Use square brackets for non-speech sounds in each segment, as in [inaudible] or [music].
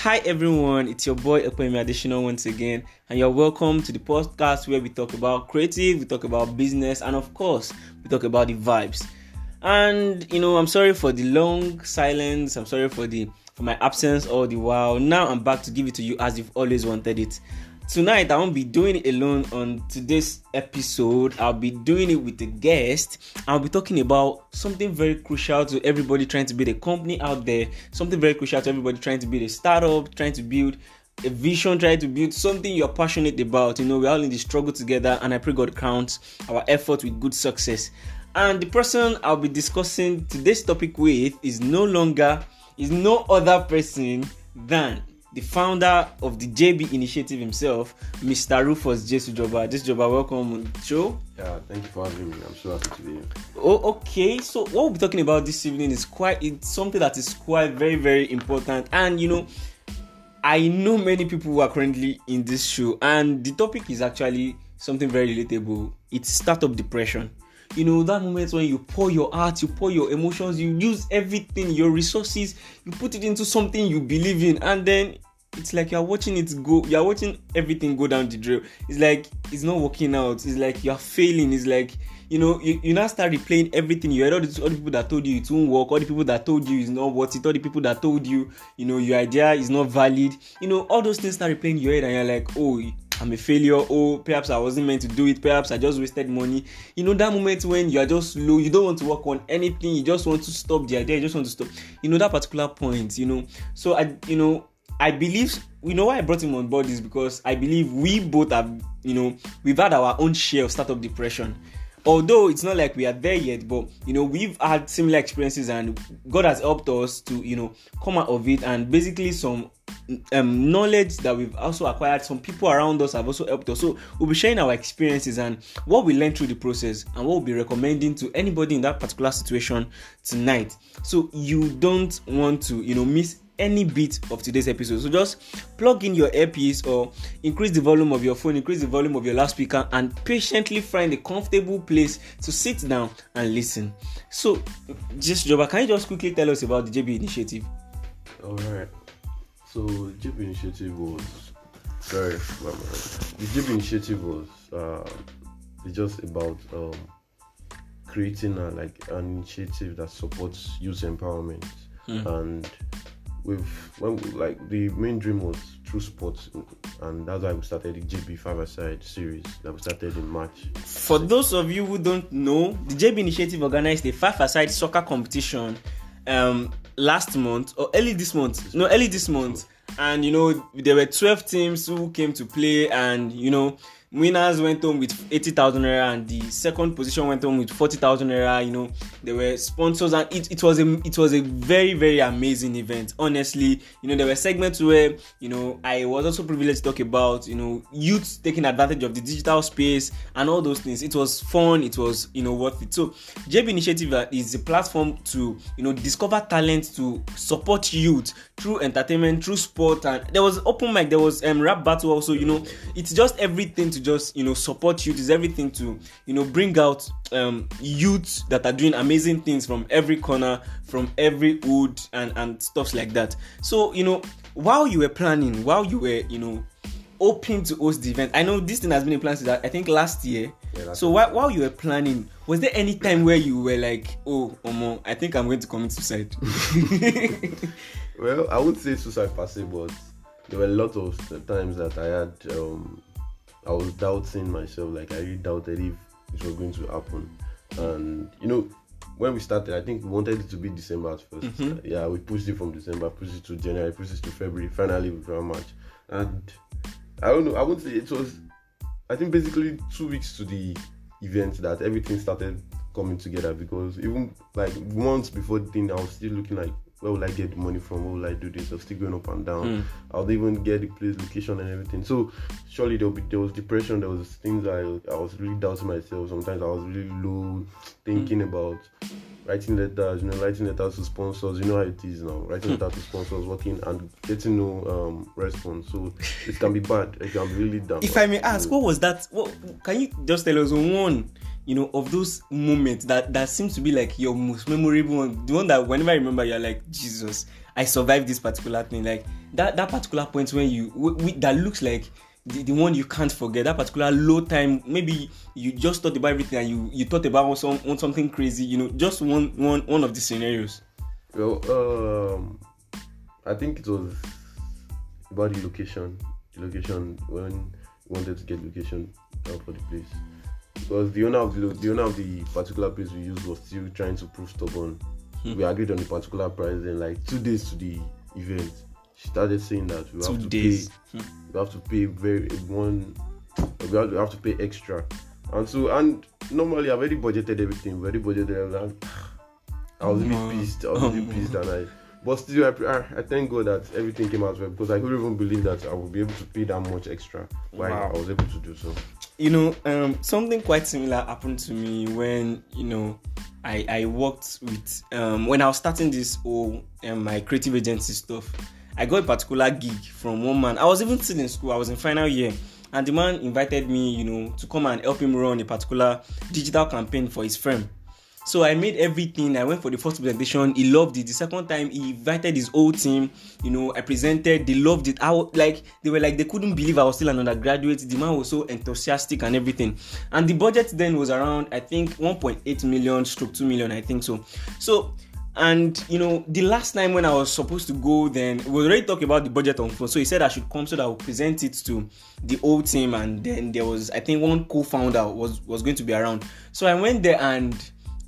Hi everyone, it's your boy Epemi Additional once again, and you're welcome to the podcast where we talk about creative, we talk about business, and of course, we talk about the vibes. And you know, I'm sorry for the long silence, I'm sorry for the for my absence all the while. Now I'm back to give it to you as you've always wanted it. Tonight I won't be doing it alone on today's episode. I'll be doing it with a guest. I'll be talking about something very crucial to everybody trying to build a company out there, something very crucial to everybody trying to build a startup, trying to build a vision, trying to build something you're passionate about. You know, we're all in the struggle together, and I pray God counts our effort with good success. And the person I'll be discussing today's topic with is no longer, is no other person than the founder of the JB initiative himself, Mr. Rufus Jesujoba. Jesujoba, welcome on the show. Yeah, thank you for having me. I'm so happy to be here. Oh, okay. So what we'll be talking about this evening is quite it's something that is quite very, very important. And you know, I know many people who are currently in this show, and the topic is actually something very relatable. It's startup depression you know that moment when you pour your heart you pour your emotions you use everything your resources you put it into something you believe in and then it's like you're watching it go you're watching everything go down the drain it's like it's not working out it's like you're failing it's like you know you, you now start replaying everything you heard all the, all the people that told you it won't work all the people that told you it's not worth it all the people that told you you know your idea is not valid you know all those things start replaying your head and you're like oh I'm a failure. Oh, perhaps I wasn't meant to do it. Perhaps I just wasted money. You know, that moment when you are just low, you don't want to work on anything. You just want to stop the idea. You just want to stop. You know, that particular point, you know. So, I, you know, I believe, you know, why I brought him on board is because I believe we both have, you know, we've had our own share of startup depression. Although it's not like we are there yet but you know we've had similar experiences and god has helped us to you know come out of it. And basically some um, knowledge that we've also acquired some people around us have also helped us. So we'll be sharing our experiences and what we learned through the process and what we'll be recommending to anybody in that particular situation tonight. So you don't want to you know miss any bit of today's episode. So just plug in your earpiece or increase the volume of your phone, increase the volume of your loudspeaker, and patiently find a comfortable place to sit down and listen. So, Jesujoba, can you just quickly tell us about the JB initiative? All right. So, the JB initiative was very. The JB initiative was uh, just about um, creating a, like an initiative that supports youth empowerment hmm. and with when we, like the main dream was through sports and that's why we started the JB Five Aside series that we started in March. For those of you who don't know, the JB initiative organized a five aside soccer competition um last month or early this month. No, early this month. And you know, there were 12 teams who came to play and you know winners went home with 80,000 naira and the second position went home with 40,000 naira you know. There were sponsors and it, it was a it was a very very amazing event. Honestly you know there were segments where you know I was also privileged to talk about you know youth taking advantage of the digital space and all those things. It was fun. It was you know worth it. So JB Initiative uh, is a platform to you know discover talent to support youth through entertainment through sport. And there was open mic. There was um rap battle also you know. It's just everything to just you know support youth is everything to you know bring out um, youths that are doing amazing things from every corner from every wood and and stuff like that. So you know while you were planning while you were you know open to host the event i know this thing has been in plan since i think last year. Yeah, so while, while you were planning was there any time where you were like oh omo i think i'm going to commit suicide? [laughs] Well i would say suicide per se but there were a lot of times that i had um, I was doubting myself. Like I really doubted if it was going to happen. And you know, when we started, I think we wanted it to be December at 1st mm-hmm. uh, yeah, we pushed it from December, pushed it to January, pushed it to February. Finally, we ran March. And I don't know. I would say it was. I think basically two weeks to the event that everything started coming together because even like months before the thing, I was still looking like where will I get the money from? Where will I do this? I was still going up and down. Mm. I'll even get the place, location, and everything. So surely there, be, there was depression. There was things I I was really doubting myself. Sometimes I was really low, thinking mm. about writing letters. You know, writing letters to sponsors. You know how it is now. Writing letters to sponsors, working and getting no um, response. So it can be bad. It can be really down. If I may ask, what was that? What, can you just tell us one? You know of those moments that that seems to be like your most memorable one the one that whenever i remember you're like jesus i survived this particular thing. Like that that particular point when you w- w- that looks like the, the one you can't forget that particular low time maybe you just thought about everything and you you thought about some on something crazy you know just one one one of the scenarios Well, um, I think it was about the location. The location when we wanted to get location uh, for the place, because the owner of the, the owner of the particular place we used was still trying to prove stubborn. Hmm. We agreed on the particular price. Then, like two days to the event, she started saying that we two have to days pay. We have to pay very one. We have, we have to pay extra, and so and normally I've already budgeted everything. We already budgeted everything. I was a bit hmm. pissed. I was a bit oh. pissed, and I. But still, I, I, I thank God that everything came out well because I couldn't even believe that I would be able to pay that much extra. Why Wow. I was able to do so. You know um something quite similar happened to me when you know i i worked with um when i was starting this whole um, my creative agency stuff i got a particular gig from one man. I was even still in school. I was in final year. And the man invited me you know to come and help him run a particular digital campaign for his firm so i made everything. I went for the first presentation. He loved it. The second time he invited his whole team. You know i presented. They loved it. I was like they were like they couldn't believe i was still an undergraduate. The man was so enthusiastic and everything. And the budget then was around i think 1.8 million stroke 2 million i think so. So and you know the last time when i was supposed to go then we already talked about the budget on phone. So he said i should come so that i would present it to the whole team. And then there was i think one co-founder was was going to be around. So i went there and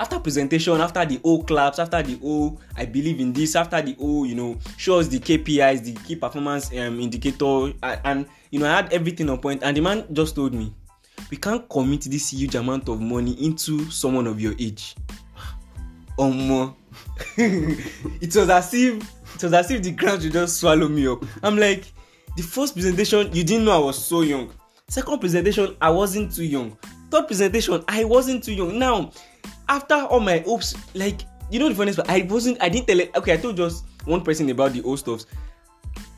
after presentation after the whole claps after the whole i believe in this after the whole you know show us the kpis the key performance um, indicator and, and you know i had everything on point. And the man just told me we can't commit this huge amount of money into someone of your age. Omo [laughs] it was as if it was as if the ground should just swallow me up. I'm like the first presentation you didn't know i was so young. Second presentation i wasn't too young. Third presentation i wasn't too young. Now after all my hopes like you know the funniest part i wasn't i didn't tell it okay i told just one person about the old stuffs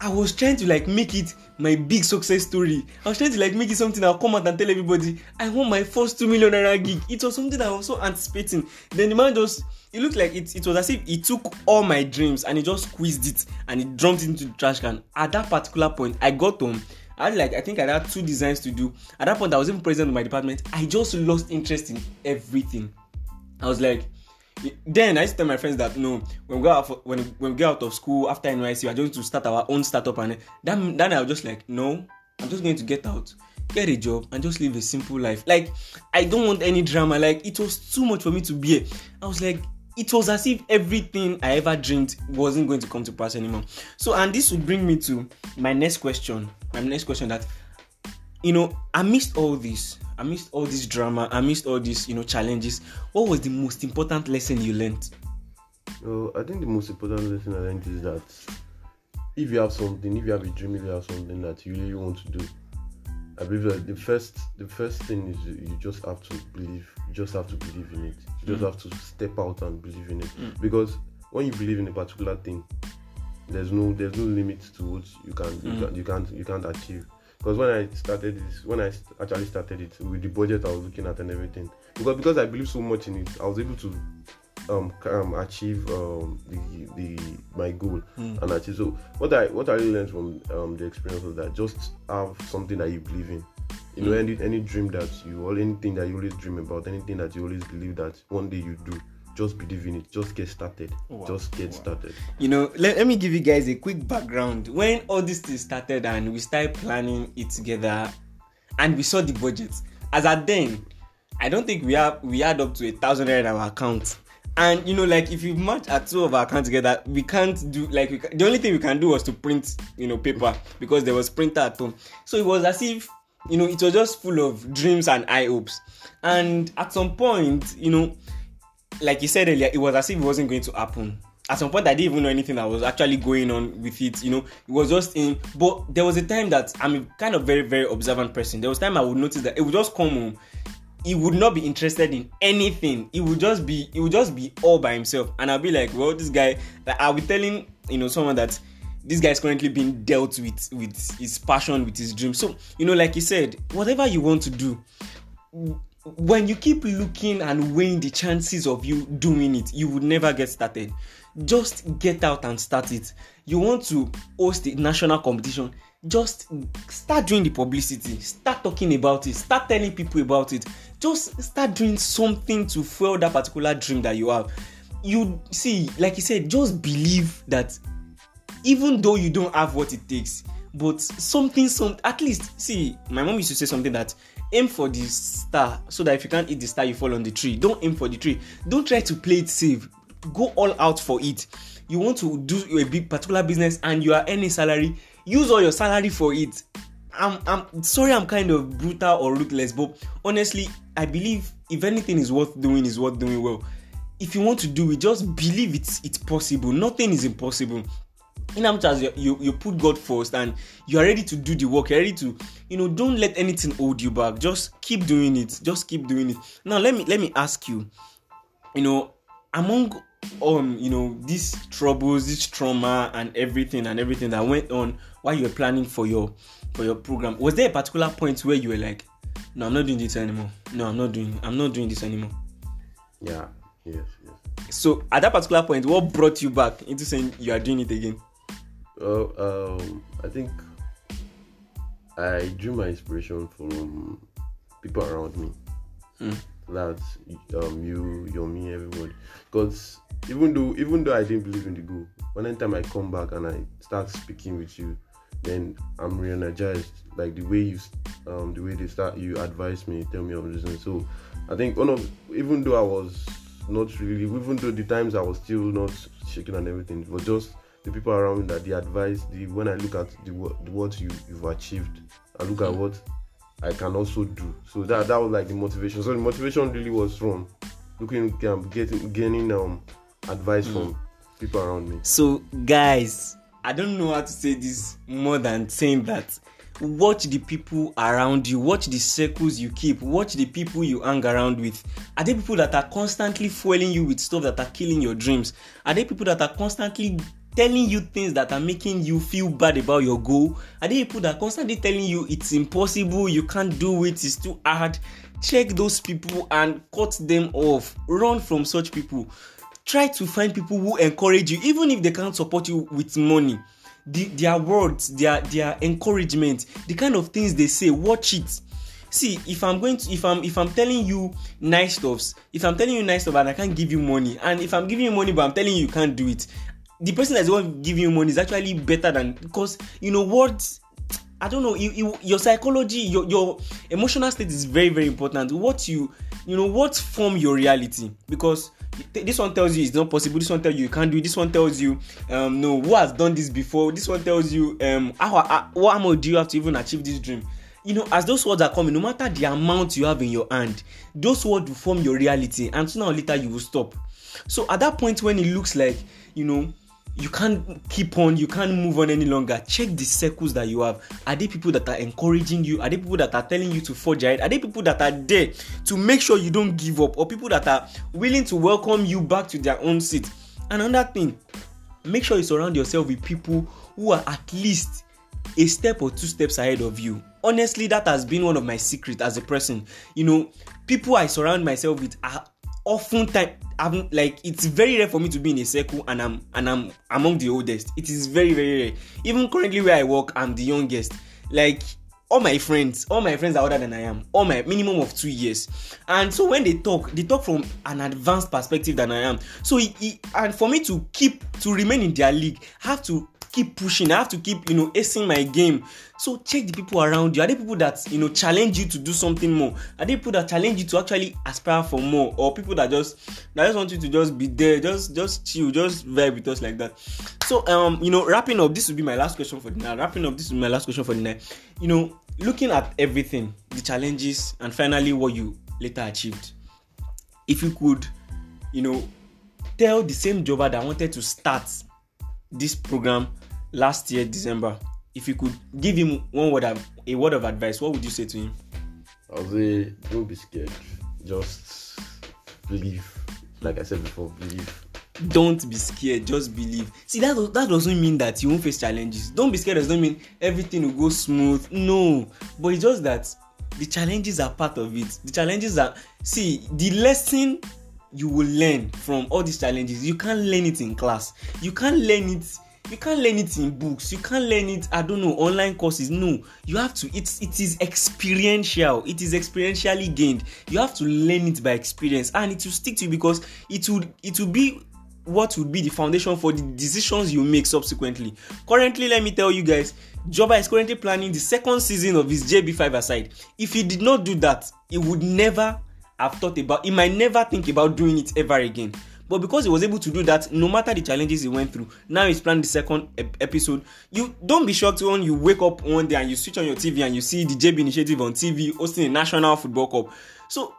I was trying to like make it my big success story. I was trying to like make it something I'll come out and tell everybody I won my first two million naira gig. It was something I was so anticipating. Then the man just it looked like it, it was as if he took all my dreams and he just squeezed it and he dumped it into the trash can. At that particular point, I got home. I had like I think I had two designs to do. At that point, I was even president of my department. I just lost interest in everything. I was like, then I used to tell my friends that no, when we go out for, when when we get out of school after NYC, we are going to start our own startup, and then then I was just like, no, I'm just going to get out, get a job, and just live a simple life. Like I don't want any drama. Like it was too much for me to bear. I was like. It was as if everything I ever dreamed wasn't going to come to pass anymore. So, and this would bring me to my next question. My next question that you know, amidst all this, amidst all this drama, amidst all these, you know, challenges, what was the most important lesson you learned? Well, I think the most important lesson I learned is that if you have something, if you have a dream, if you have something that you really want to do, I believe that the first the first thing is you you just have to believe. You just have to believe in it. You just Mm. have to step out and believe in it. Mm. Because when you believe in a particular thing, there's no there's no limit to what you can you, Mm. can, you can't you can't achieve. Because when I started this, when I actually started it with the budget I was looking at and everything, because because I believe so much in it, I was able to um, um achieve um the the my goal Mm. and achieve. So what I what I really learned from um the experience was that just have something that you believe in. You know, Mm. any any dream that you or anything that you always dream about, anything that you always believe that one day you do, just believe in it. Just get started. Wow. Just get Wow. started. You know, let, let me give you guys a quick background. When all this thing started and we started planning it together and we saw the budget, as at then, I don't think we have we had up to a thousand naira in our account. And you know, like if you match our two of our accounts together, we can't do like we can, the only thing we can do was to print, you know, paper because there was printer at home. So it was as if you know it was just full of dreams and high hopes. And at some point, you know, like you said earlier, it was as if it wasn't going to happen. At some point, I didn't even know anything that was actually going on with it. You know, it was just in. But there was a time that I'm a kind of very, very observant person. There was time I would notice that it would just come home. He would not be interested in anything. He would just be. He would just be all by himself, and I'll be like, well, this guy. Like, I'll be telling you know someone that this guy is currently being dealt with with his passion, with his dream. So you know, like you said, whatever you want to do, when you keep looking and weighing the chances of you doing it, you would never get started. Just get out and start it. You want to host a national competition, just start doing the publicity, start talking about it, start telling people about it. Just start doing something to fuel that particular dream that you have. You see, like you said, just believe that even though you don't have what it takes, but something, some at least see, my mom used to say something that aim for the star so that if you can't eat the star, you fall on the tree. Don't aim for the tree. Don't try to play it safe. Go all out for it. You want to do a big particular business and you are earning salary, use all your salary for it. I'm I'm sorry I'm kind of brutal or ruthless, but honestly, I believe if anything is worth doing is worth doing well. If you want to do it, just believe it's it's possible. Nothing is impossible in as much as you, you, you put God first and you are ready to do the work, you're ready to, you know, don't let anything hold you back. Just keep doing it. Just keep doing it. Now let me let me ask you, you know, among um, you know, these troubles, this trauma and everything and everything that went on while you were planning for your for your program, was there a particular point where you were like, No, I'm not doing this anymore. No, I'm not doing I'm not doing this anymore. Yeah, yes, yes. So at that particular point, what brought you back into saying you are doing it again? Well, um, I think I drew my inspiration from people around me. Hmm. That's um, you, your me, everybody. Because even though even though I didn't believe in the goal, when anytime I come back and I start speaking with you, then I'm re-energized. Like the way you, um, the way they start, you advise me, tell me of this, so I think one of even though I was not really, even though the times I was still not shaking and everything, it was just the people around me that the advice, the when I look at the, the what you you've achieved, I look at mm. what I can also do. So that that was like the motivation. So the motivation really was from looking um, getting gaining um advice mm. from people around me. So guys, I don't know how to say this more than saying that watch the people around you watch the circles you keep watch the people you hang around with are they people that are constantly fueling you with stuff that are killing your dreams are they people that are constantly telling you things that are making you feel bad about your goal? Are they people that constantly telling you it's impossible, you can't do it, it's too hard? Check those people and cut them off. Run from such people. Try to find people who encourage you, even if they can't support you with money. The, their words, their their encouragement, the kind of things they say, watch it see if i'm going to if i'm if i'm telling you nice stuffs if i'm telling you nice stuff and i can't give you money and if i'm giving you money but i'm telling you you can't do it the person that's the one giving you money is actually better than because you know what I don't know you, you, your psychology your your emotional state is very very important. What you you know what form your reality? Because this one tells you it's not possible this one tells you you can't do it this one tells you um no who has done this before? This one tells you um how, how what amount do you have to even achieve this dream? You know as those words are coming no matter the amount you have in your hand those words will form your reality and sooner or later you will stop. So at that point when it looks like you know you can't keep on you can't move on any longer. Check the circles that you have. Are they people that are encouraging you? Are they people that are telling you to forge ahead? Are they people that are there to make sure you don't give up? Or people that are willing to welcome you back to their own seat? Another thing make sure you surround yourself with people who are at least a step or two steps ahead of you. Honestly that has been one of my secrets as a person. You know people i surround myself with are often time I'm like it's very rare for me to be in a circle and I'm and I'm among the oldest. It is very very rare. Even currently where I work, I'm the youngest. Like all my friends, all my friends are older than I am. All my minimum of two years. And so when they talk, they talk from an advanced perspective than I am. So it, it, and for me to keep to remain in their league, have to keep pushing. I have to keep, you know, acing my game. So check the people around you. Are they people that you know challenge you to do something more? Are they people that challenge you to actually aspire for more, or people that just that just want you to just be there, just just chill, just vibe with us like that? So um, you know, wrapping up. This will be my last question for the night. Wrapping up. This will be my last question for the night. You know, looking at everything, the challenges, and finally what you later achieved. If you could, you know, tell the same Jova that wanted to start this program last year December, if you could give him one word of, a word of advice, what would you say to him? I'll say don't be scared. Just believe. Like I said before, believe. Don't be scared, just believe. See that that doesn't mean that you won't face challenges. Don't be scared doesn't mean everything will go smooth. No. But it's just that the challenges are part of it the challenges are see the lesson you will learn from all these challenges you can't learn it in class you can't learn it you can't learn it in books. You can't learn it i don't know online courses. No. You have to it's it is experiential. It is experientially gained. You have to learn it by experience. And it will stick to you because it would it will be what would be the foundation for the decisions you make subsequently. Currently let me tell you guys joba is currently planning the second season of his jb5 aside. If he did not do that he would never have thought about he might never think about doing it ever again but because he was able to do that no matter the challenges he went through now he's planning the second ep- episode. You don't be shocked when you wake up one day and you switch on your tv and you see the jb initiative on tv hosting a national football cup. So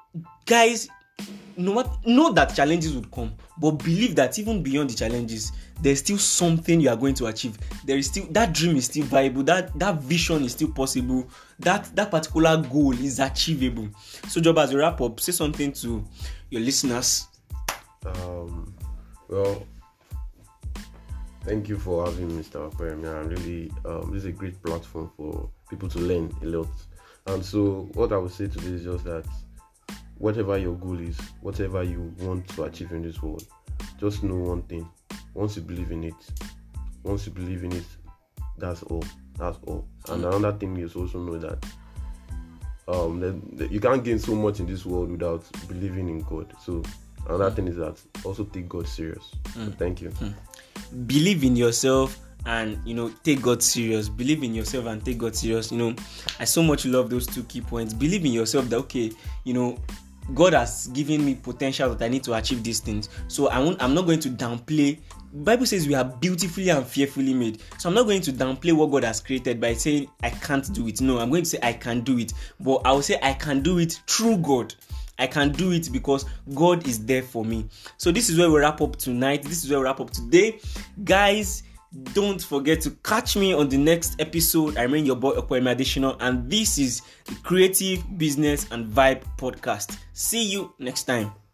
guys no matter know that challenges would come but believe that even beyond the challenges there's still something you are going to achieve. There is still that dream is still viable. That that vision is still possible. That that particular goal is achievable. So job as a wrap up say something to your listeners Um, well, thank you for having me, Mr. Premier. I'm really, um, this is a great platform for people to learn a lot. And so, what I would say today is just that whatever your goal is, whatever you want to achieve in this world, just know one thing. Once you believe in it, once you believe in it, that's all. That's all. And another thing is also know that um, the, you can't gain so much in this world without believing in God. So another thing is that also take God serious. So mm. thank you. Mm. believe in yourself and you know take god serious. Believe in yourself and take god serious. You know i so much love those two key points. Believe in yourself that okay you know god has given me potential that i need to achieve these things. So i won't i'm not going to downplay bible says we are beautifully and fearfully made. So i'm not going to downplay what god has created by saying i can't do it. No i'm going to say i can do it. But i will say i can do it through god I can do it because God is there for me. So this is where we wrap up tonight. This is where we wrap up today. Guys, don't forget to catch me on the next episode. I remain your boy Okweme Additional, and this is the Creative Business and Vibe Podcast. See you next time.